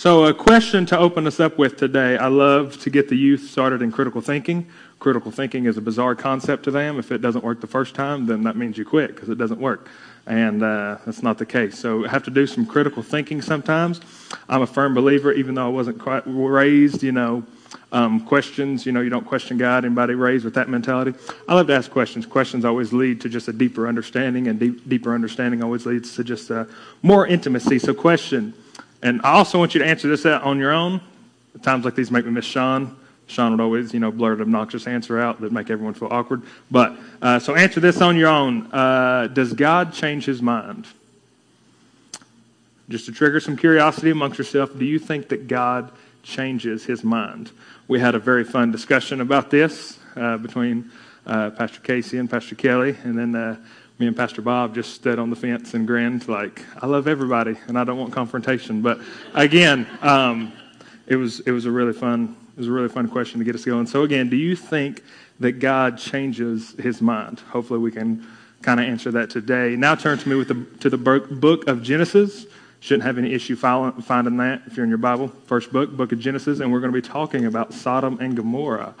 So, a question to open us up with today. I love to get the youth started in critical thinking. Critical thinking is a bizarre concept to them. If it doesn't work the first time, then that means you quit because it doesn't work. And uh, that's not the case. So, I have to do some critical thinking sometimes. I'm a firm believer, even though I wasn't quite raised, you know, um, questions, you know, you don't question God. Anybody raised with that mentality? I love to ask questions. Questions always lead to just a deeper understanding, and deep, deeper understanding always leads to just uh, more intimacy. So, question. And I also want you to answer this out on your own. At times like these make me miss Sean. Sean would always, you know, blurt an obnoxious answer out that make everyone feel awkward. But uh, so answer this on your own. Uh, does God change His mind? Just to trigger some curiosity amongst yourself, do you think that God changes His mind? We had a very fun discussion about this uh, between uh, Pastor Casey and Pastor Kelly, and then uh, me and Pastor Bob just stood on the fence and grinned like, I love everybody and I don't want confrontation. But again, um, it was it was a really fun it was a really fun question to get us going. So again, do you think that God changes his mind? Hopefully we can kind of answer that today. Now turn to me with the to the book of Genesis. Shouldn't have any issue finding that if you're in your Bible. First book, book of Genesis, and we're going to be talking about Sodom and Gomorrah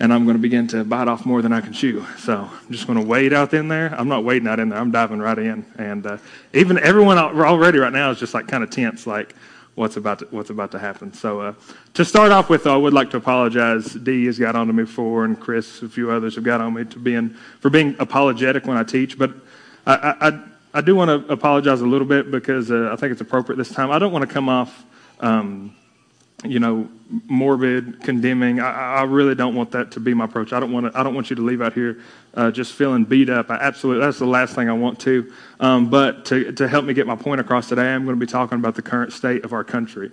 and I'm going to begin to bite off more than I can chew. So I'm just going to wade out in there. I'm not wading out in there. I'm diving right in. And uh, even everyone already right now is just like kind of tense, like what's about to, what's about to happen. So uh, to start off with, I would like to apologize. Dee has got on to me before, and Chris, a few others have got on me to being for being apologetic when I teach. But I, I, I do want to apologize a little bit because uh, I think it's appropriate this time. I don't want to come off. Um, you know, morbid, condemning. I, I, really don't want that to be my approach. I don't want to, I don't want you to leave out here uh, just feeling beat up. I absolutely, that's the last thing I want to. Um, but to, to help me get my point across today, I'm going to be talking about the current state of our country.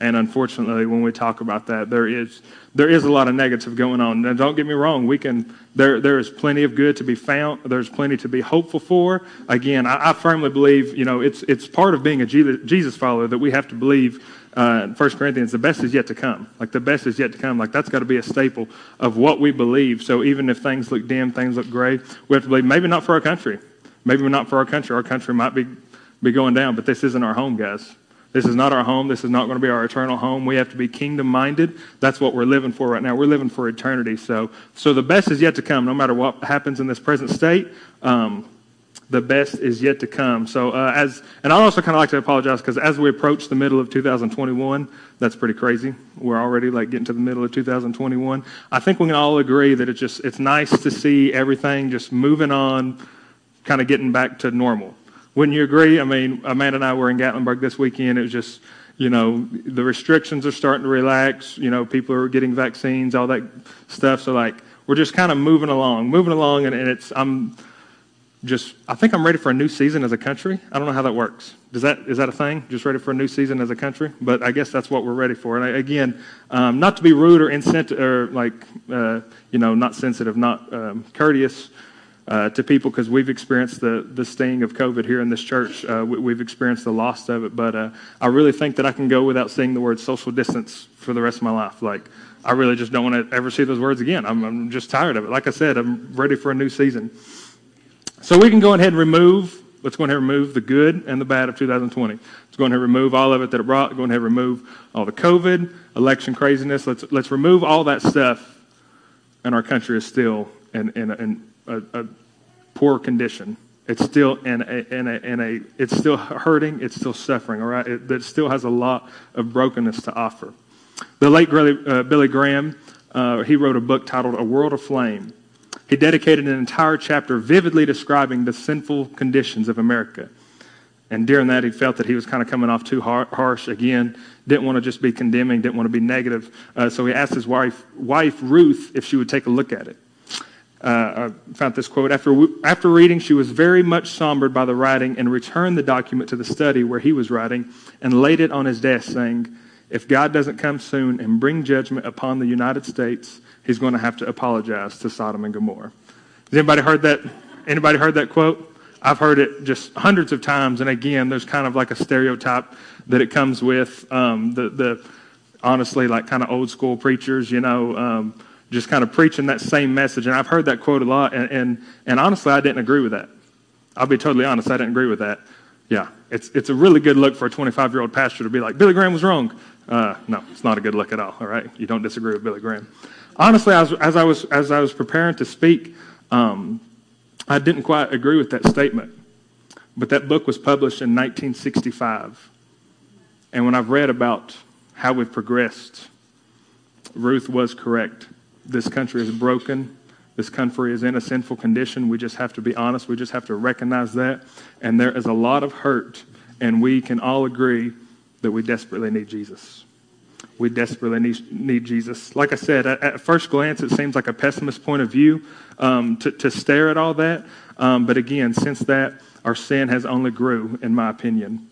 And unfortunately, when we talk about that, there is there is a lot of negative going on. Now, don't get me wrong. We can there there is plenty of good to be found. There's plenty to be hopeful for. Again, I, I firmly believe you know it's it's part of being a Jesus follower that we have to believe uh, 1 Corinthians, the best is yet to come. Like the best is yet to come. Like that's got to be a staple of what we believe. So even if things look dim, things look gray, we have to believe maybe not for our country. Maybe not for our country. Our country might be, be going down, but this isn't our home, guys. This is not our home. This is not going to be our eternal home. We have to be kingdom minded. That's what we're living for right now. We're living for eternity. So, so the best is yet to come, no matter what happens in this present state. Um, the best is yet to come. So, uh, as and I'd also kind of like to apologize because as we approach the middle of 2021, that's pretty crazy. We're already like getting to the middle of 2021. I think we can all agree that it's just it's nice to see everything just moving on, kind of getting back to normal. Wouldn't you agree? I mean, Amanda and I were in Gatlinburg this weekend. It was just you know the restrictions are starting to relax. You know, people are getting vaccines, all that stuff. So like we're just kind of moving along, moving along, and, and it's I'm just I think I'm ready for a new season as a country. I don't know how that works. Does that is that a thing? Just ready for a new season as a country? But I guess that's what we're ready for. And I, again, um, not to be rude or insensitive or like uh, you know not sensitive, not um, courteous. Uh, to people because we've experienced the, the sting of COVID here in this church. Uh, we, have experienced the loss of it, but uh, I really think that I can go without saying the word social distance for the rest of my life. Like, I really just don't want to ever see those words again. I'm, I'm just tired of it. Like I said, I'm ready for a new season. So we can go ahead and remove, let's go ahead and remove the good and the bad of 2020. Let's go ahead and remove all of it that it brought. Go ahead and remove all the COVID, election craziness. Let's, let's remove all that stuff. And our country is still in, in, in a, a poor condition. It's still in a, in a, in a, it's still hurting. It's still suffering. All right, it, it still has a lot of brokenness to offer. The late uh, Billy Graham, uh, he wrote a book titled "A World Aflame. He dedicated an entire chapter vividly describing the sinful conditions of America. And during that, he felt that he was kind of coming off too harsh. Again, didn't want to just be condemning, didn't want to be negative. Uh, so he asked his wife, wife, Ruth, if she would take a look at it. Uh, I found this quote after, after reading, she was very much sombered by the writing and returned the document to the study where he was writing and laid it on his desk, saying, If God doesn't come soon and bring judgment upon the United States, he's going to have to apologize to Sodom and Gomorrah. Has anybody heard that? Anybody heard that quote? I've heard it just hundreds of times, and again, there's kind of like a stereotype that it comes with. Um, the, the honestly, like kind of old school preachers, you know, um, just kind of preaching that same message. And I've heard that quote a lot, and, and, and honestly, I didn't agree with that. I'll be totally honest, I didn't agree with that. Yeah, it's, it's a really good look for a 25 year old pastor to be like, Billy Graham was wrong. Uh, no, it's not a good look at all, all right? You don't disagree with Billy Graham. Honestly, as, as, I, was, as I was preparing to speak, um, I didn't quite agree with that statement. But that book was published in 1965. And when I've read about how we've progressed, Ruth was correct. This country is broken. This country is in a sinful condition. We just have to be honest. We just have to recognize that. And there is a lot of hurt, and we can all agree that we desperately need Jesus. We desperately need, need Jesus. Like I said, at, at, first glance, it seems like a pessimist point of view um, to, to stare at all that. Um, but again, since that, our sin has only grew, in my opinion.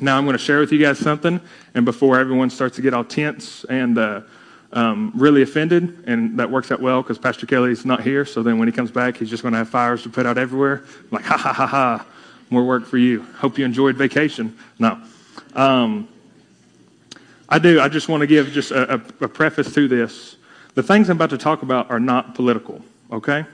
Now, I'm going to share with you guys something, and before everyone starts to get all tense and uh, um, really offended, and that works out well because Pastor Kelly's not here, so then when he comes back, he's just going to have fires to put out everywhere. I'm like, ha ha ha ha, more work for you. Hope you enjoyed vacation. No. Um, I do. I just want to give just a, a, a preface to this. The things I'm about to talk about are not political, okay?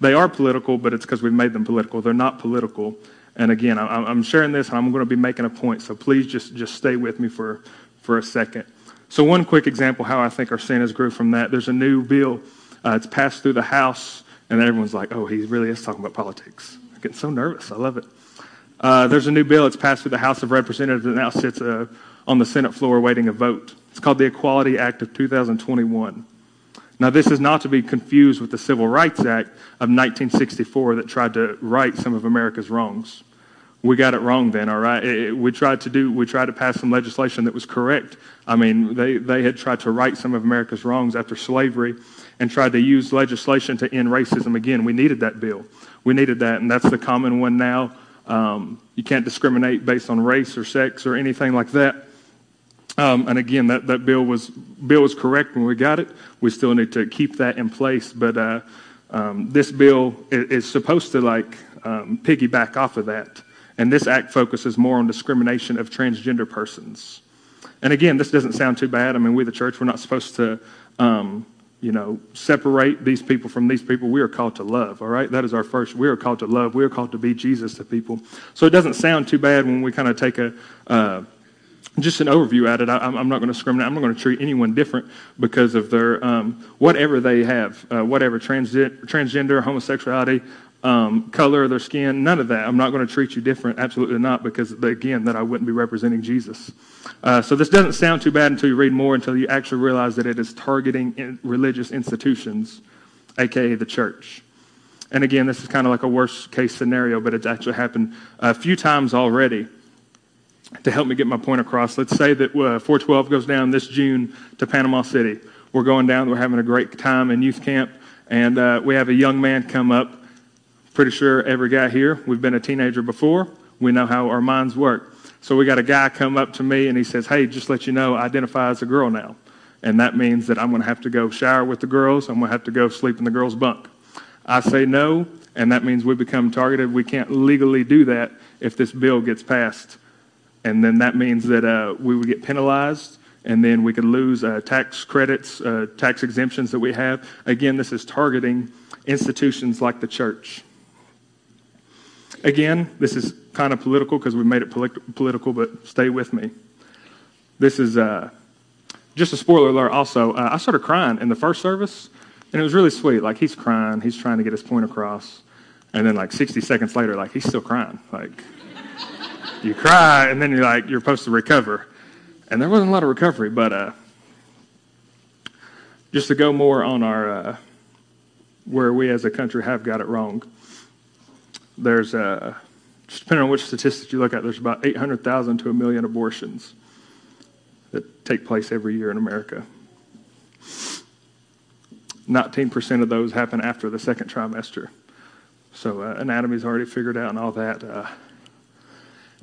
They are political, but it's because we've made them political. They're not political. And again, I'm sharing this and I'm going to be making a point, so please just, just stay with me for, for a second. So, one quick example how I think our sin grew from that. There's a new bill. Uh, it's passed through the House, and everyone's like, oh, he really is talking about politics. I'm getting so nervous. I love it. Uh, there's a new bill. It's passed through the House of Representatives and now sits uh, on the Senate floor awaiting a vote. It's called the Equality Act of 2021. Now, this is not to be confused with the Civil Rights Act of 1964 that tried to right some of America's wrongs. We got it wrong then, all right? It, we tried to do, we tried to pass some legislation that was correct. I mean, they, they had tried to right some of America's wrongs after slavery and tried to use legislation to end racism again. We needed that bill. We needed that, and that's the common one now. Um, you can't discriminate based on race or sex or anything like that. Um, and again, that, that bill was bill was correct when we got it. We still need to keep that in place. But uh, um, this bill is, is, supposed to like um, piggyback off of that. And this act focuses more on discrimination of transgender persons. And again, this doesn't sound too bad. I mean, we, the church, we're not supposed to um, you know, separate these people from these people. We are called to love, all right? That is our first. We are called to love. We are called to be Jesus to people. So it doesn't sound too bad when we kind of take a, uh, just an overview at it. I, am not going to discriminate. I'm not going to treat anyone different because of their, um, whatever they have, uh, whatever transgender, homosexuality, um, color of their skin, none of that. I'm not going to treat you different, absolutely not, because again, that I wouldn't be representing Jesus. Uh, so this doesn't sound too bad until you read more, until you actually realize that it is targeting in religious institutions, aka the church. And again, this is kind of like a worst case scenario, but it's actually happened a few times already. To help me get my point across, let's say that uh, 412 goes down this June to Panama City. We're going down, we're having a great time in youth camp, and uh, we have a young man come up Pretty sure every guy here, we've been a teenager before. We know how our minds work. So we got a guy come up to me and he says, Hey, just let you know, I identify as a girl now. And that means that I'm going to have to go shower with the girls. I'm going to have to go sleep in the girls' bunk. I say no, and that means we become targeted. We can't legally do that if this bill gets passed. And then that means that uh, we would get penalized, and then we could lose uh, tax credits, uh, tax exemptions that we have. Again, this is targeting institutions like the church. Again, this is kind of political because we made it polit- political, but stay with me. This is uh, just a spoiler alert. Also, uh, I started crying in the first service, and it was really sweet. Like he's crying, he's trying to get his point across, and then like 60 seconds later, like he's still crying. Like you cry, and then you're like you're supposed to recover, and there wasn't a lot of recovery, but uh, just to go more on our uh, where we as a country have got it wrong there's a, just depending on which statistics you look at, there's about 800,000 to a million abortions that take place every year in America. 19% of those happen after the second trimester. So uh, anatomy's already figured out and all that. Uh,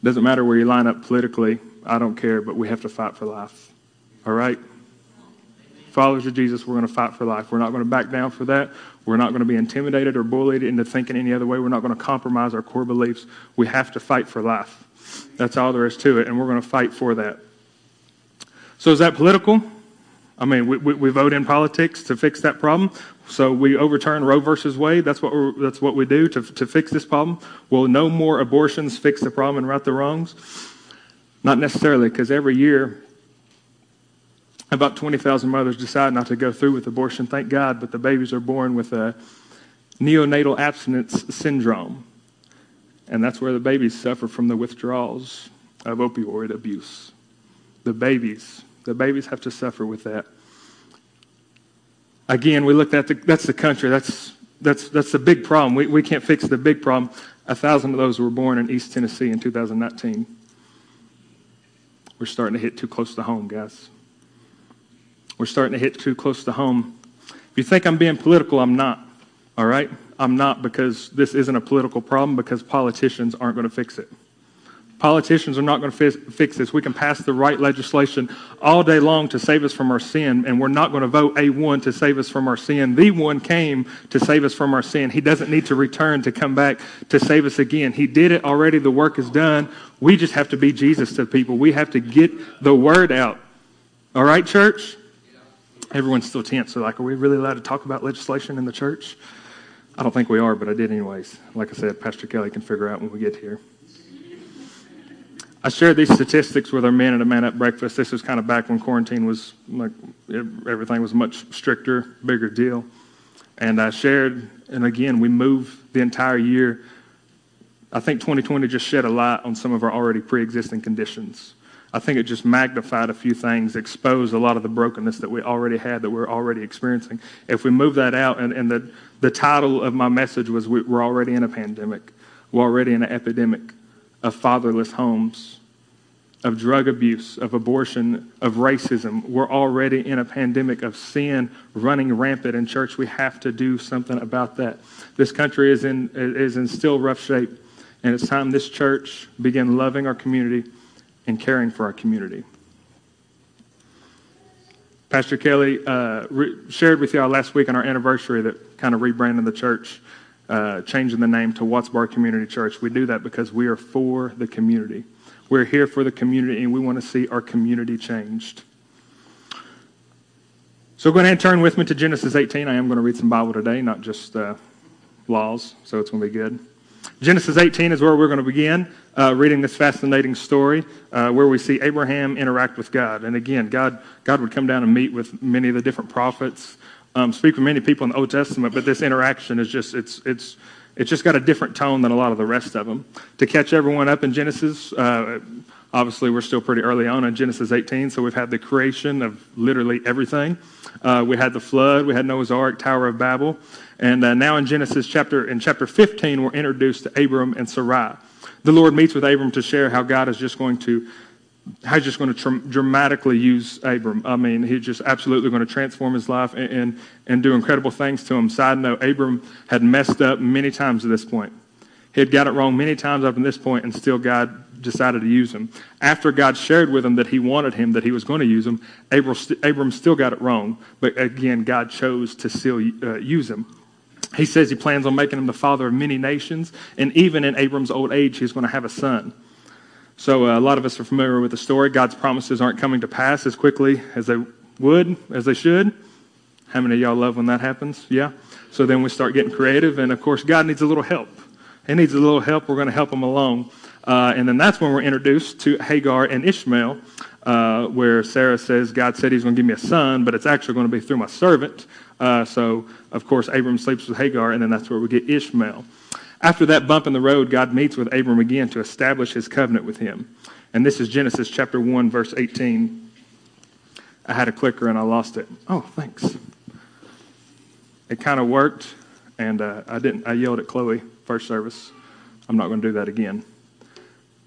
doesn't matter where you line up politically. I don't care, but we have to fight for life. All right? Followers of Jesus, we're going to fight for life. We're not going to back down for that. We're not going to be intimidated or bullied into thinking any other way. We're not going to compromise our core beliefs. We have to fight for life. That's all there is to it, and we're going to fight for that. So, is that political? I mean, we, we, we, vote in politics to fix that problem. So we overturn Roe versus Wade. That's what, that's what we do to, to fix this problem. Will no more abortions fix the problem and right the wrongs? Not necessarily, because every year about 20,000 mothers decide not to go through with abortion, thank God, but the babies are born with a neonatal abstinence syndrome. And that's where the babies suffer from the withdrawals of opioid abuse. The babies, the babies have to suffer with that. Again, we looked at the, that's the country. That's, that's, that's the big problem. We, we can't fix the big problem. A thousand of those were born in East Tennessee in 2019. We're starting to hit too close to home, guys. We're starting to hit too close to home. If you think I'm being political, I'm not. All right? I'm not because this isn't a political problem because politicians aren't going to fix it. Politicians are not going to fix this. We can pass the right legislation all day long to save us from our sin, and we're not going to vote A1 to save us from our sin. The one came to save us from our sin. He doesn't need to return to come back to save us again. He did it already. The work is done. We just have to be Jesus to people. We have to get the word out. All right, church? Everyone's still tense. So, like, are we really allowed to talk about legislation in the church? I don't think we are, but I did anyways. Like I said, Pastor Kelly can figure out when we get here. I shared these statistics with our men at a man at breakfast. This was kind of back when quarantine was like everything was much stricter, bigger deal. And I shared, and again, we moved the entire year. I think 2020 just shed a light on some of our already pre existing conditions. I think it just magnified a few things, exposed a lot of the brokenness that we already had, that we're already experiencing. If we move that out, and, and the, the title of my message was We're already in a pandemic, we're already in an epidemic of fatherless homes, of drug abuse, of abortion, of racism. We're already in a pandemic of sin running rampant in church. We have to do something about that. This country is in, is in still rough shape, and it's time this church begin loving our community and caring for our community. Pastor Kelly uh, re- shared with y'all last week on our anniversary that kind of rebranded the church, uh, changing the name to Watts Bar Community Church. We do that because we are for the community. We're here for the community, and we want to see our community changed. So go ahead and turn with me to Genesis 18. I am going to read some Bible today, not just uh, laws, so it's going to be good. Genesis 18 is where we're going to begin uh, reading this fascinating story uh, where we see Abraham interact with God. And again, God, God would come down and meet with many of the different prophets, um, speak with many people in the Old Testament, but this interaction is just, it's, it's, it's just got a different tone than a lot of the rest of them. To catch everyone up in Genesis, uh, obviously we're still pretty early on in Genesis 18, so we've had the creation of literally everything. Uh, we had the flood, we had Noah's Ark, Tower of Babel. And uh, now in Genesis chapter in chapter 15, we're introduced to Abram and Sarai. The Lord meets with Abram to share how God is just going to how he's just going to tr- dramatically use Abram. I mean, he's just absolutely going to transform his life and, and, and do incredible things to him. Side note, Abram had messed up many times at this point. He had got it wrong many times up to this point, and still God decided to use him. After God shared with him that he wanted him, that he was going to use him, Abram, still got it wrong. But again, God chose to still uh, use him. He says he plans on making him the father of many nations, and even in Abram's old age, he's going to have a son. So, uh, a lot of us are familiar with the story. God's promises aren't coming to pass as quickly as they would, as they should. How many of y'all love when that happens? Yeah? So then we start getting creative, and of course, God needs a little help. He needs a little help. We're going to help him along. Uh, and then that's when we're introduced to Hagar and Ishmael, uh, where Sarah says, God said he's going to give me a son, but it's actually going to be through my servant. Uh, so, of course, Abram sleeps with Hagar, and then that's where we get Ishmael. After that bump in the road, God meets with Abram again to establish his covenant with him. And this is Genesis chapter 1, verse 18. I had a clicker and I lost it. Oh, thanks. It kind of worked, and uh, I didn't. I yelled at Chloe first service. I'm not going to do that again.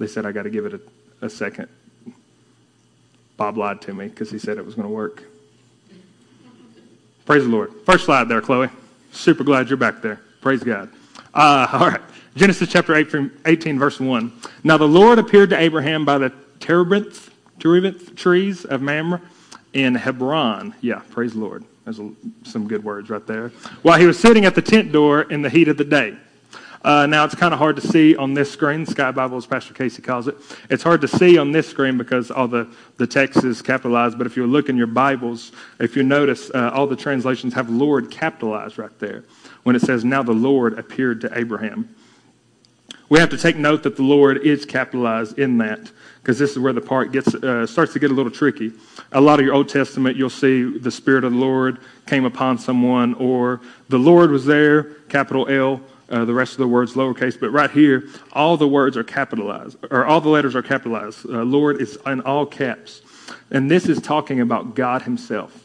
They said I got to give it a, a second. Bob lied to me because he said it was going to work. Praise the Lord. First slide there, Chloe. Super glad you're back there. Praise God. Uh, all right. Genesis chapter 18, verse 1. Now the Lord appeared to Abraham by the terebinth, terebinth trees of Mamre in Hebron. Yeah, praise the Lord. There's some good words right there. While he was sitting at the tent door in the heat of the day. Uh, now, it's kind of hard to see on this screen. Sky Bible, as Pastor Casey calls it. It's hard to see on this screen because all the, the text is capitalized. But if you look in your Bibles, if you notice, uh, all the translations have Lord capitalized right there when it says, Now the Lord appeared to Abraham. We have to take note that the Lord is capitalized in that because this is where the part gets uh, starts to get a little tricky. A lot of your Old Testament, you'll see the Spirit of the Lord came upon someone, or the Lord was there, capital L. Uh, the rest of the words lowercase, but right here, all the words are capitalized, or all the letters are capitalized. Uh, Lord is in all caps, and this is talking about God Himself.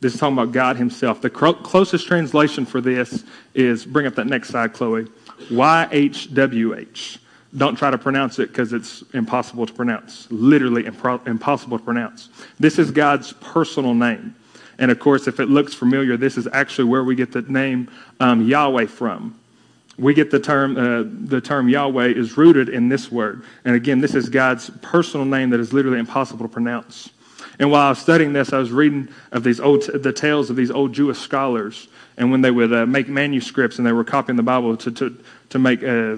This is talking about God Himself. The closest translation for this is bring up that next slide, Chloe. YHWH. Don't try to pronounce it because it's impossible to pronounce. Literally impro- impossible to pronounce. This is God's personal name. And of course, if it looks familiar, this is actually where we get the name um, Yahweh from. We get the term, uh, the term Yahweh is rooted in this word. And again, this is God's personal name that is literally impossible to pronounce. And while I was studying this, I was reading of these old, the tales of these old Jewish scholars. And when they would uh, make manuscripts and they were copying the Bible to, to, to make uh,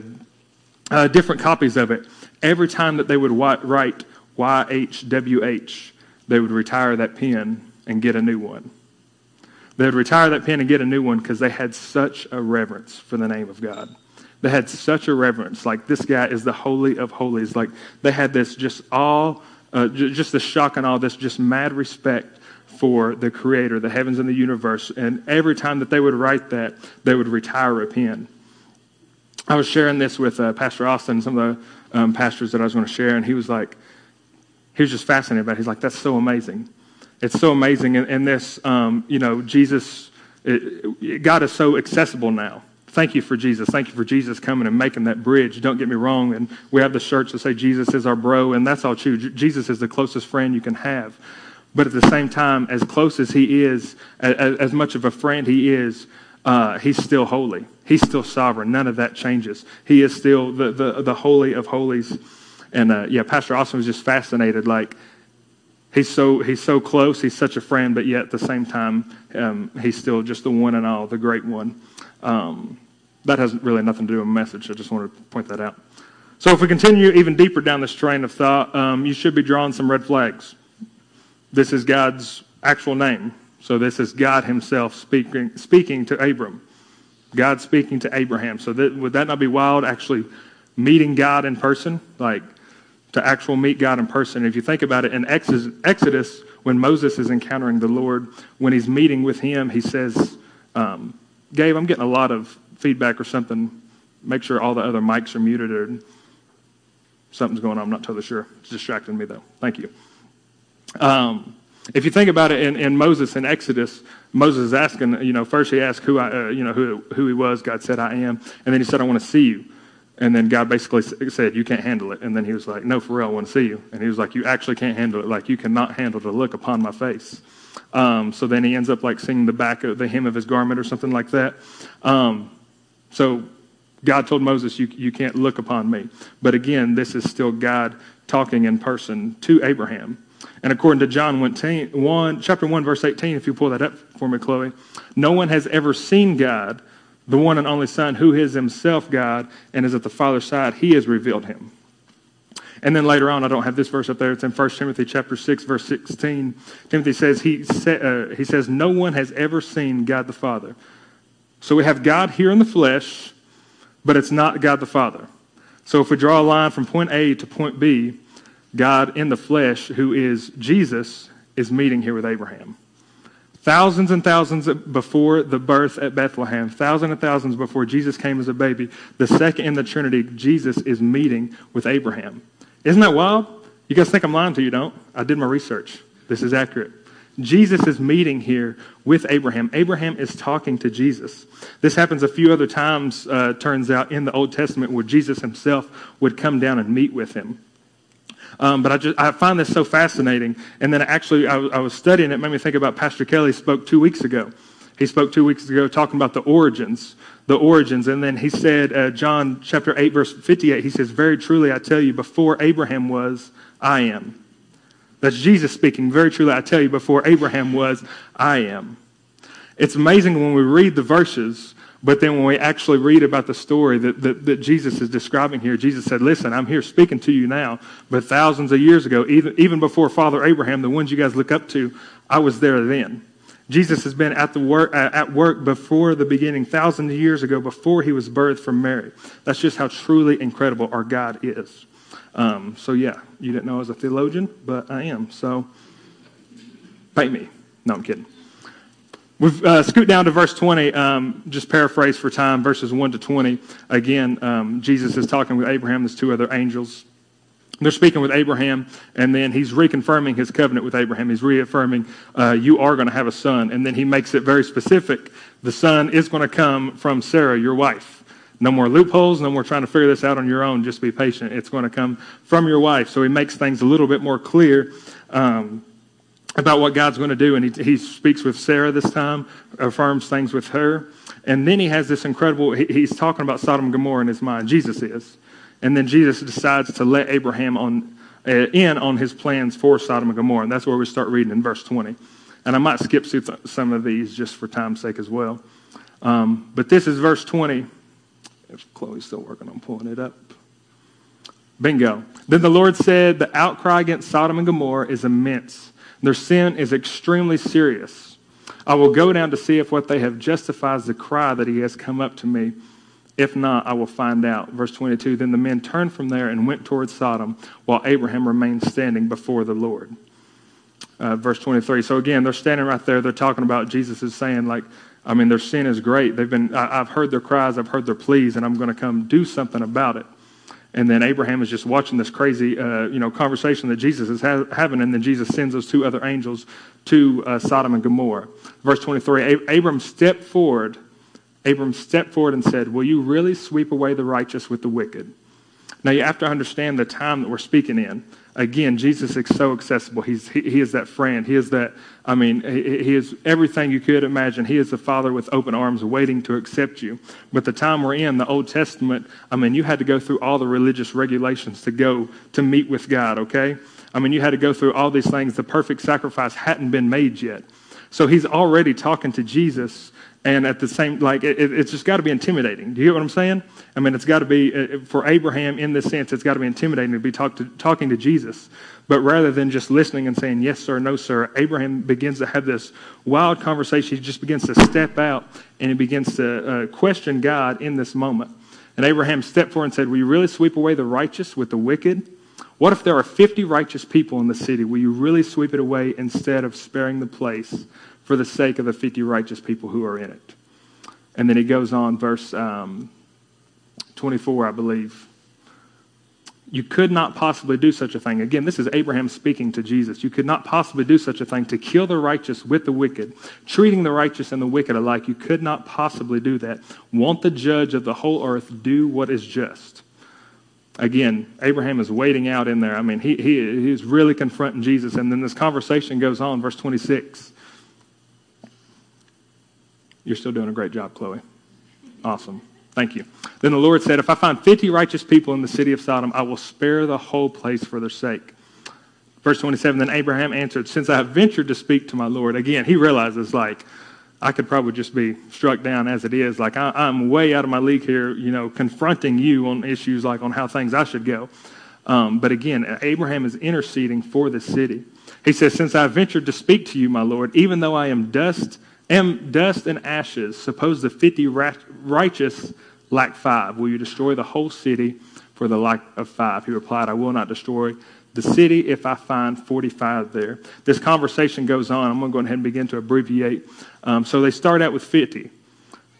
uh, different copies of it. Every time that they would write YHWH, they would retire that pen and get a new one. They would retire that pen and get a new one because they had such a reverence for the name of God. They had such a reverence. Like, this guy is the Holy of Holies. Like, they had this just all, uh, just the shock and all this, just mad respect for the Creator, the heavens and the universe. And every time that they would write that, they would retire a pen. I was sharing this with uh, Pastor Austin, some of the um, pastors that I was going to share, and he was like, he was just fascinated by it. He's like, that's so amazing. It's so amazing. And, this, um, you know, Jesus, it, God is so accessible now. Thank you for Jesus. Thank you for Jesus coming and making that bridge. Don't get me wrong. And we have the shirts that say Jesus is our bro, and that's all true. Jesus is the closest friend you can have. But at the same time, as close as he is, as, as much of a friend he is, uh, he's still holy. He's still sovereign. None of that changes. He is still the, the, the holy of holies. And uh, yeah, Pastor Austin was just fascinated. Like, he's so, he's so close. He's such a friend, but yet at the same time, um, he's still just the one and all, the great one. Um, that has really nothing to do with the message. I just wanted to point that out. So if we continue even deeper down this train of thought, um, you should be drawing some red flags. This is God's actual name. So this is God Himself speaking, speaking to Abram. God speaking to Abraham. So that, would that not be wild, actually meeting God in person? Like to actual meet God in person. If you think about it, in Exodus, when Moses is encountering the Lord, when he's meeting with him, he says, um, Gabe, I'm getting a lot of feedback or something. Make sure all the other mics are muted or something's going on. I'm not totally sure. It's distracting me, though. Thank you. Um, if you think about it in, in Moses in Exodus, Moses is asking, you know, first he asked who I, uh, you know, who, who he was. God said, I am. And then he said, I want to see you. And then God basically said, you can't handle it. And then he was like, no, for real, I want to see you. And he was like, you actually can't handle it. Like, you cannot handle to look upon my face. Um, so then he ends up like singing the back of the hem of his garment or something like that. Um, so God told Moses, you, you can't look upon me. But again, this is still God talking in person to Abraham. And according to John 1, chapter 1, verse 18, if you pull that up for me, Chloe, no one has ever seen God, the one and only Son, who is himself God and is at the Father's side. He has revealed him. And then later on, I don't have this verse up there. It's in 1 Timothy chapter 6, verse 16. Timothy says, he, sa- uh, he says, no one has ever seen God the Father. So we have God here in the flesh, but it's not God the Father. So if we draw a line from point A to point B, God in the flesh, who is Jesus, is meeting here with Abraham. Thousands and thousands before the birth at Bethlehem, thousands and thousands before Jesus came as a baby, the second in the Trinity, Jesus is meeting with Abraham. Isn't that wild? You guys think I'm lying to you, don't? I did my research. This is accurate. Jesus is meeting here with Abraham. Abraham is talking to Jesus. This happens a few other times, uh, turns out, in the Old Testament where Jesus himself would come down and meet with him. Um, but I, just, I find this so fascinating. And then actually, I, I was studying it, made me think about Pastor Kelly spoke two weeks ago. He spoke two weeks ago talking about the origins, the origins. And then he said, uh, John chapter 8, verse 58, he says, Very truly I tell you, before Abraham was, I am. That's Jesus speaking. Very truly I tell you, before Abraham was, I am. It's amazing when we read the verses But then when we actually read about the story that, that, that, Jesus is describing here, Jesus said, Listen, I'm here speaking to you now, but thousands of years ago, even, even before Father Abraham, the ones you guys look up to, I was there then. Jesus has been at, the work, uh, at work before the beginning, thousands of years ago, before he was birthed from Mary. That's just how truly incredible our God is. Um, so, yeah, you didn't know I was a theologian, but I am. So, pay me. No, I'm kidding. We've uh, scoot down to verse 20, um, just paraphrase for time, verses 1 to 20. Again, um, Jesus is talking with Abraham, there's two other angels. They're speaking with Abraham, and then he's reconfirming his covenant with Abraham. He's reaffirming, uh, you are going to have a son. And then he makes it very specific. The son is going to come from Sarah, your wife. No more loopholes, no more trying to figure this out on your own. Just be patient. It's going to come from your wife. So he makes things a little bit more clear um, about what God's going to do. And he, he speaks with Sarah this time, affirms things with her. And then he has this incredible, he, he's talking about Sodom and Gomorrah in his mind. Jesus is. And then Jesus decides to let Abraham on, uh, in on his plans for Sodom and Gomorrah. And that's where we start reading in verse 20. And I might skip through some of these just for time's sake as well. Um, but this is verse 20. If Chloe's still working on pulling it up. Bingo. Then the Lord said, The outcry against Sodom and Gomorrah is immense. Their sin is extremely serious. I will go down to see if what they have justifies the cry that he has come up to me. If not, I will find out. Verse 22 Then the men turned from there and went towards Sodom, while Abraham remained standing before the Lord. Uh, verse 23. So again, they're standing right there. They're talking about Jesus is saying, like, I mean, their sin is great. They've been, I, have heard their cries, I've heard their pleas, and I'm going to come do something about it. And then Abraham is just watching this crazy, uh, you know, conversation that Jesus is ha- having, and then Jesus sends those two other angels to uh, Sodom and Gomorrah. Verse 23. Abram stepped forward Abram stepped forward and said, Will you really sweep away the righteous with the wicked? Now, you have to understand the time that we're speaking in. Again, Jesus is so accessible. He's, he, he is that friend. He is that, I mean, he, he is everything you could imagine. He is the Father with open arms waiting to accept you. But the time we're in, the Old Testament, I mean, you had to go through all the religious regulations to go to meet with God, okay? I mean, you had to go through all these things. The perfect sacrifice hadn't been made yet. So he's already talking to Jesus and at the same like it, it's just got to be intimidating. Do you get what i'm saying? I mean it's got to be uh, for abraham in this sense it's got to be intimidating to be talk to, talking to jesus. But rather than just listening and saying yes sir no sir abraham begins to have this wild conversation. He just begins to step out and he begins to uh, question god in this moment. And abraham stepped forward and said will you really sweep away the righteous with the wicked what if there are 50 righteous people in the city will you really sweep it away instead of sparing the place for the sake of the 50 righteous people who are in it. And then he goes on, verse um, 24, I believe. You could not possibly do such a thing. Again, this is Abraham speaking to Jesus. You could not possibly do such a thing to kill the righteous with the wicked, treating the righteous and the wicked alike. You could not possibly do that. Won't the judge of the whole earth do what is just? Again, Abraham is waiting out in there. I mean, he, he, he's really confronting Jesus. And then this conversation goes on, verse 26. You're still doing a great job, Chloe. Awesome. Thank you. Then the Lord said, If I find 50 righteous people in the city of Sodom, I will spare the whole place for their sake. Verse 27 Then Abraham answered, Since I have ventured to speak to my Lord, again, he realizes, like, I could probably just be struck down as it is. Like, I, am way out of my league here, you know, confronting you on issues like on how things I should go. Um, but again, Abraham is interceding for the city. He says, Since I ventured to speak to you, my Lord, even though I am dust Am dust and ashes. Suppose the fifty righteous lack five. Will you destroy the whole city for the lack of five? He replied, I will not destroy the city if I find 45 there. This conversation goes on. I'm going to go ahead and begin to abbreviate. Um, so they start out with 50.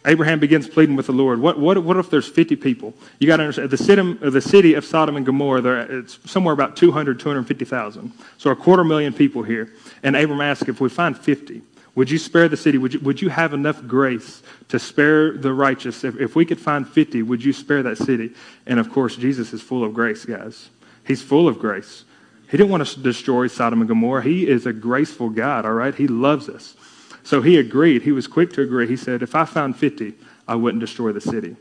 Abraham begins pleading with the Lord. What, what, what if there's 50 people? You got to understand, the city, the city of Sodom and Gomorrah, it's somewhere about 200, 250,000. So a quarter million people here. And Abraham asks if we find 50, would you spare the city? Would you, would you have enough grace to spare the righteous? If, if we could find 50, would you spare that city? And of course, Jesus is full of grace, guys. He's full of grace. He didn't want to destroy Sodom and Gomorrah. He is a graceful God, all right? He loves us. So he agreed. He was quick to agree. He said, If I found 50, I wouldn't destroy the city.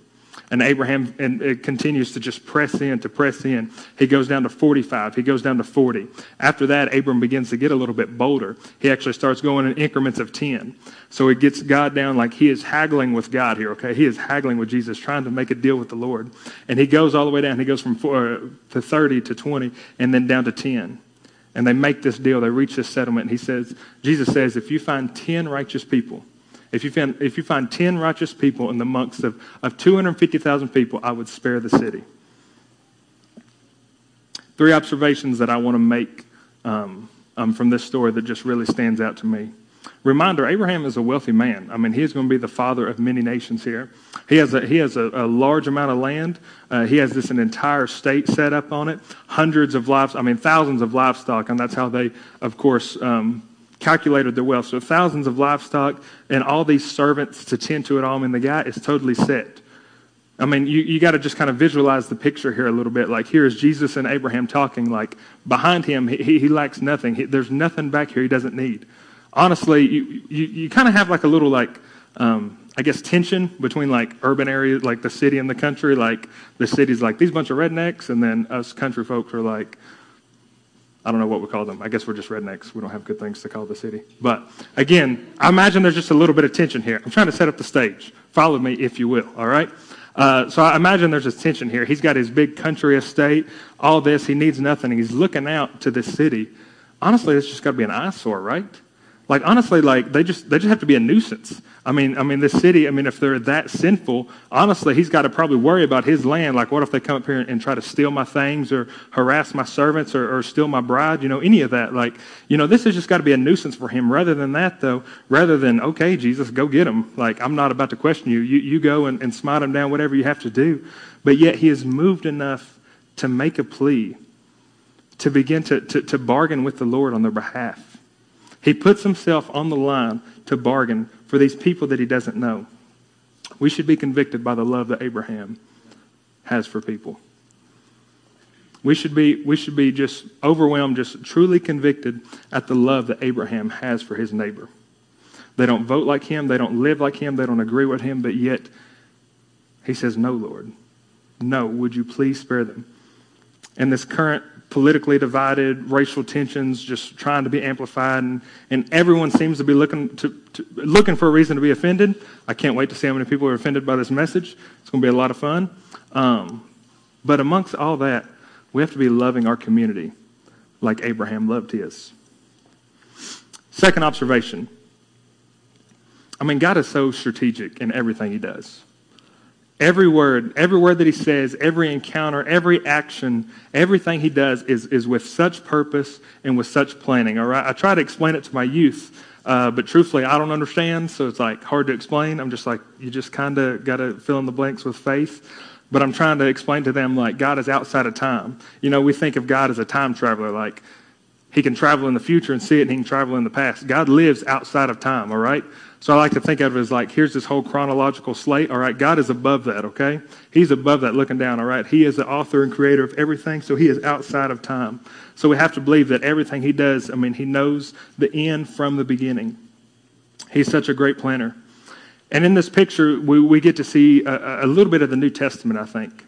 And Abraham and it continues to just press in, to press in. He goes down to 45. He goes down to 40. After that, Abram begins to get a little bit bolder. He actually starts going in increments of 10. So he gets God down like he is haggling with God here, okay? He is haggling with Jesus, trying to make a deal with the Lord. And he goes all the way down. He goes from four, uh, to 30 to 20 and then down to 10. And they make this deal. They reach this settlement. And he says, Jesus says, if you find 10 righteous people, if you find, if you find 10 righteous people in the monks of, of 250,000 people, I would spare the city. Three observations that I want to make um, um, from this story that just really stands out to me. Reminder Abraham is a wealthy man. I mean, he's going to be the father of many nations here. He has a, he has a, a large amount of land. Uh, he has this an entire state set up on it, hundreds of livestock, I mean, thousands of livestock, and that's how they, of course, um, calculated their wealth. So thousands of livestock and all these servants to tend to it all. I mean, the guy is totally set. I mean, you, you got to just kind of visualize the picture here a little bit. Like, here is Jesus and Abraham talking. Like, behind him, he, he lacks nothing. He, there's nothing back here he doesn't need. Honestly, you, you, you kind of have like a little, like, um, I guess, tension between like urban areas, like the city and the country. Like, the city's like these bunch of rednecks, and then us country folks are like, I don't know what we call them. I guess we're just rednecks. We don't have good things to call the city. But again, I imagine there's just a little bit of tension here. I'm trying to set up the stage. Follow me, if you will, all right? Uh, so I imagine there's a tension here. He's got his big country estate, all this. He needs nothing. He's looking out to this city. Honestly, it's just got to be an eyesore, right? Like honestly, like they just they just have to be a nuisance. I mean, I mean, this city. I mean, if they're that sinful, honestly, he's got to probably worry about his land. Like, what if they come up here and, try to steal my things, or harass my servants, or, or steal my bride? You know, any of that. Like, you know, this has just got to be a nuisance for him. Rather than that, though, rather than okay, Jesus, go get him. Like, I'm not about to question you. You you go and, and smite him down, whatever you have to do. But yet, he is moved enough to make a plea, to begin to, to, to bargain with the Lord on their behalf. He puts himself on the line to bargain for these people that he doesn't know. We should be convicted by the love that Abraham has for people. We should be, we should be just overwhelmed, just truly convicted at the love that Abraham has for his neighbor. They don't vote like him, they don't live like him, they don't agree with him, but yet he says, No, Lord. No, would you please spare them? In this current politically divided, racial tensions just trying to be amplified, and, and everyone seems to be looking, to, to, looking for a reason to be offended. I can't wait to see how many people are offended by this message. It's going to be a lot of fun. Um, but amongst all that, we have to be loving our community like Abraham loved his. Second observation I mean, God is so strategic in everything he does. Every word, every word that he says, every encounter, every action, everything he does is, is with such purpose and with such planning. All right, I try to explain it to my youth, uh, but truthfully, I don't understand, so it's like hard to explain. I'm just like, you just kind of got to fill in the blanks with faith. But I'm trying to explain to them like God is outside of time. You know, we think of God as a time traveler, like he can travel in the future and see it, and he can travel in the past. God lives outside of time. All right. So I like to think of it as like, here's this whole chronological slate. All right, God is above that, okay? He's above that looking down, all right? He is the author and creator of everything, so he is outside of time. So we have to believe that everything he does, I mean, he knows the end from the beginning. He's such a great planner. And in this picture, we, we get to see a, a little bit of the New Testament, I think.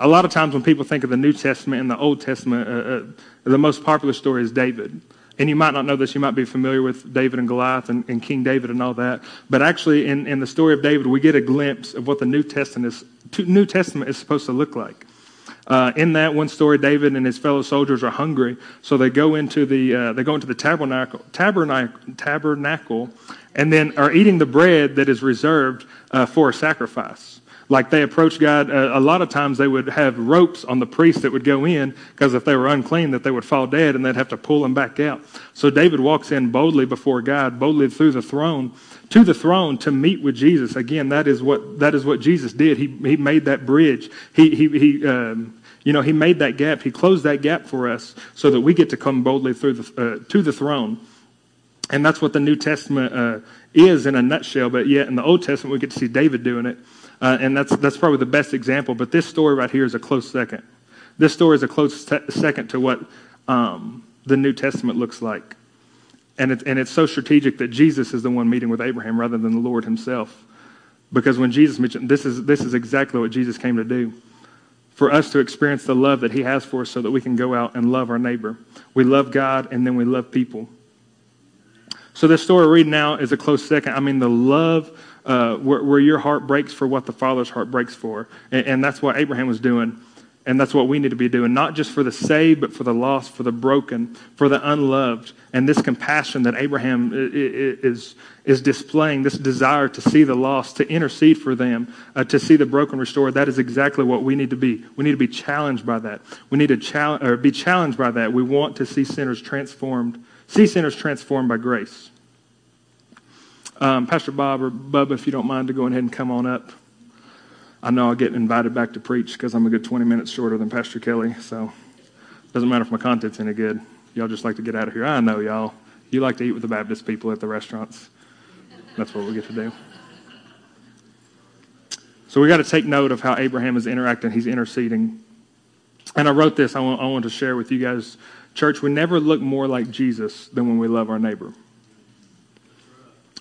A lot of times when people think of the New Testament and the Old Testament, uh, uh, the most popular story is David. And you might not know this, you might be familiar with David and Goliath and, and King David and all that. But actually, in, in the story of David, we get a glimpse of what the New Testament is, New Testament is supposed to look like. Uh, in that one story, David and his fellow soldiers are hungry, so they go into the uh, they go into the tabernacle, tabernacle, tabernacle, and then are eating the bread that is reserved uh, for a sacrifice like they approached God, uh, a lot of times they would have ropes on the priests that would go in because if they were unclean, that they would fall dead and they'd have to pull them back out. So David walks in boldly before God, boldly through the throne, to the throne to meet with Jesus. Again, that is what that is what Jesus did. He he made that bridge. He he he. Um, you know, he made that gap. He closed that gap for us so that we get to come boldly through the, uh, to the throne. And that's what the New Testament uh, is in a nutshell. But yet in the Old Testament, we get to see David doing it. Uh, and that's, that's probably the best example. But this story right here is a close second. This story is a close te- second to what um, the New Testament looks like. And, it, and it's so strategic that Jesus is the one meeting with Abraham rather than the Lord himself. Because when Jesus mentioned, this is, this is exactly what Jesus came to do for us to experience the love that He has for us so that we can go out and love our neighbor. We love God and then we love people. So, this story we're reading now is a close second. I mean, the love uh, where, where, your heart breaks for what the Father's heart breaks for. And, and that's what Abraham was doing. And that's what we need to be doing, not just for the saved, but for the lost, for the broken, for the unloved. And this compassion that Abraham is, is displaying, this desire to see the lost, to intercede for them, uh, to see the broken restored, that is exactly what we need to be. We need to be challenged by that. We need to or be challenged by that. We want to see sinners transformed, see sinners transformed by grace. Um, Pastor Bob or Bubba, if you don't mind to go ahead and come on up. I know I'll get invited back to preach because I'm a good 20 minutes shorter than Pastor Kelly. So it doesn't matter if my content's any good. Y'all just like to get out of here. I know y'all. You like to eat with the Baptist people at the restaurants. That's what we get to do. So we got to take note of how Abraham is interacting. He's interceding. And I wrote this I want, I want to share with you guys. Church, we never look more like Jesus than when we love our neighbor.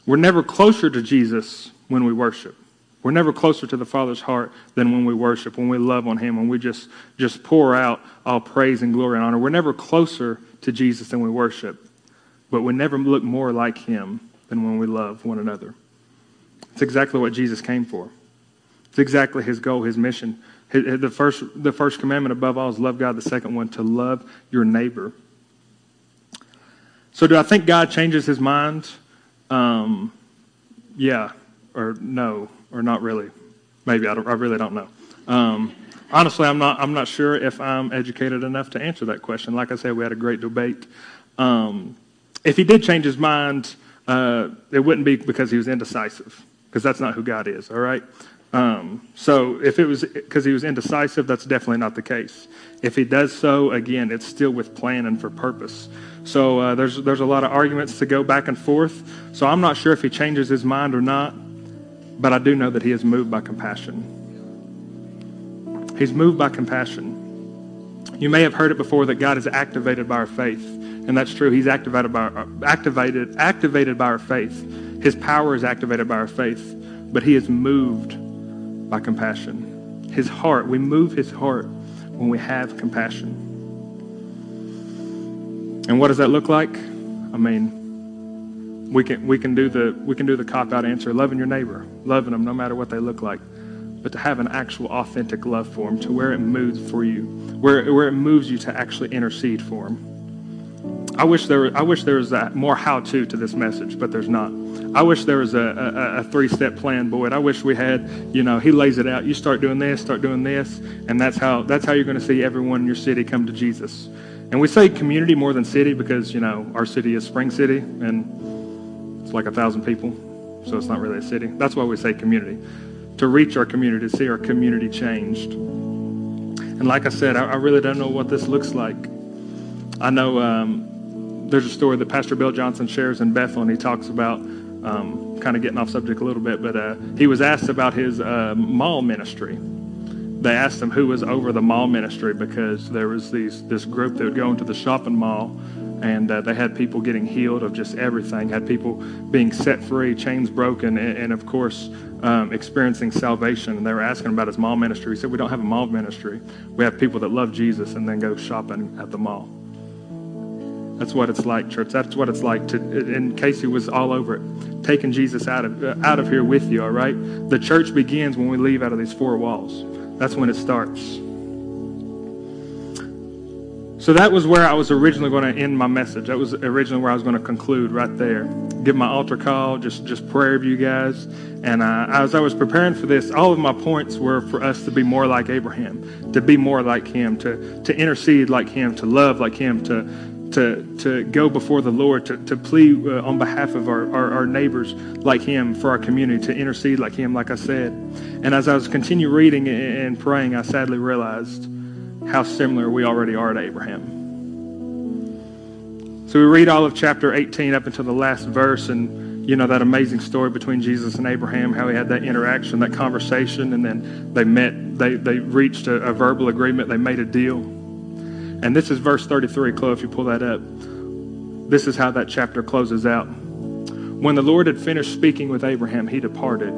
We're never closer to Jesus when we worship. We're never closer to the Father's heart than when we worship, when we love on Him, when we just, just pour out all praise and glory and honor. We're never closer to Jesus than we worship, but we never look more like Him than when we love one another. It's exactly what Jesus came for. It's exactly His goal, His mission. The first, the first commandment above all is love God. The second one, to love your neighbor. So, do I think God changes His mind? Um, yeah, or no, or not really. Maybe I, don't. I really don't know. Um, honestly, I'm not. I'm not sure if I'm educated enough to answer that question. Like I said, we had a great debate. Um, if he did change his mind, uh, it wouldn't be because he was indecisive, because that's not who God is. All right. Um, so if it was because he was indecisive, that's definitely not the case. If he does so, again, it's still with plan and for purpose. So uh, there's there's a lot of arguments to go back and forth. So I'm not sure if he changes his mind or not, but I do know that he is moved by compassion. He's moved by compassion. You may have heard it before that God is activated by our faith, and that's true. He's activated by our, activated activated by our faith. His power is activated by our faith, but he is moved by compassion. His heart, we move his heart when we have compassion. And what does that look like? I mean, we can we can do the we can do the cop out answer, loving your neighbor, loving them no matter what they look like. But to have an actual authentic love for them, to where it moves for you, where where it moves you to actually intercede for them. I wish there, I wish there was a more how-to to this message, but there's not. I wish there was a, a, a three-step plan, Boyd. I wish we had, you know, he lays it out. You start doing this, start doing this, and that's how that's how you're going to see everyone in your city come to Jesus. And we say community more than city because you know our city is Spring City, and it's like a thousand people, so it's not really a city. That's why we say community to reach our community, to see our community changed. And like I said, I, I really don't know what this looks like. I know. Um, there's a story that Pastor Bill Johnson shares in Bethel, and he talks about um, kind of getting off subject a little bit, but uh, he was asked about his uh, mall ministry. They asked him who was over the mall ministry because there was these this group that would go into the shopping mall, and uh, they had people getting healed of just everything. Had people being set free, chains broken, and, and of course um, experiencing salvation. And they were asking about his mall ministry. He said, "We don't have a mall ministry. We have people that love Jesus and then go shopping at the mall." That's what it's like, church. That's what it's like to. And Casey was all over it, taking Jesus out of uh, out of here with you. All right. The church begins when we leave out of these four walls. That's when it starts. So that was where I was originally going to end my message. That was originally where I was going to conclude right there. Give my altar call, just just prayer of you guys. And uh, as I was preparing for this, all of my points were for us to be more like Abraham, to be more like him, to to intercede like him, to love like him, to to, to go before the Lord, to, to plead uh, on behalf of our, our, our, neighbors like him, for our community, to intercede like him, like I said. And as I was continue reading and praying, I sadly realized how similar we already are to Abraham. So we read all of chapter 18 up until the last verse, and you know that amazing story between Jesus and Abraham, how he had that interaction, that conversation, and then they met, they, they reached a, a verbal agreement, they made a deal. And this is verse 33, Chloe, if you pull that up. This is how that chapter closes out. When the Lord had finished speaking with Abraham, he departed.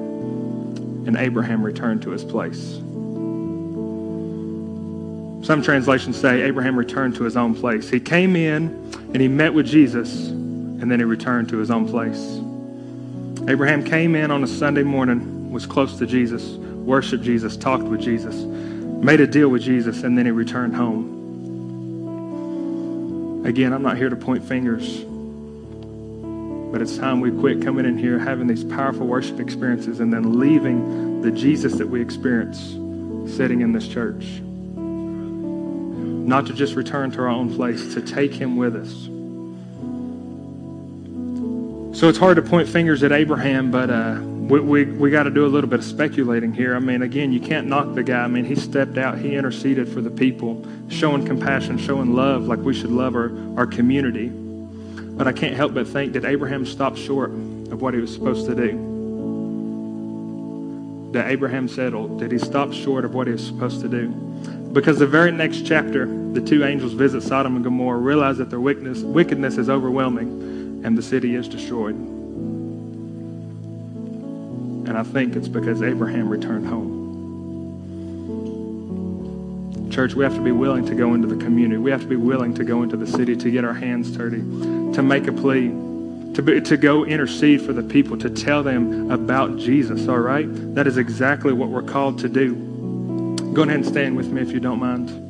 and Abraham returned to his place. Some translations say Abraham returned to his own place. He came in and he met with Jesus, and then he returned to his own place. Abraham came in on a Sunday morning, was close to Jesus, worshiped Jesus, talked with Jesus, made a deal with Jesus, and then he returned home. Again, I'm not here to point fingers, but it's time we quit coming in here having these powerful worship experiences and then leaving the Jesus that we experience sitting in this church. Not to just return to our own place, to take him with us. So it's hard to point fingers at Abraham, but uh, we, we, we got to do a little bit of speculating here. I mean, again, you can't knock the guy. I mean, he stepped out, he interceded for the people, showing compassion, showing love like we should love our, our community. But I can't help but think that Abraham stopped short of what he was supposed to do. Did Abraham settle? Did he stop short of what he was supposed to do? Because the very next chapter, the two angels visit Sodom and Gomorrah, realize that their wickedness, wickedness is overwhelming and the city is destroyed. And I think it's because Abraham returned home. Church, we have to be willing to go into the community. We have to be willing to go into the city to get our hands dirty, to make a plea, to, be, to go intercede for the people, to tell them about Jesus, all right? That is exactly what we're called to do. Go ahead and stand with me if you don't mind.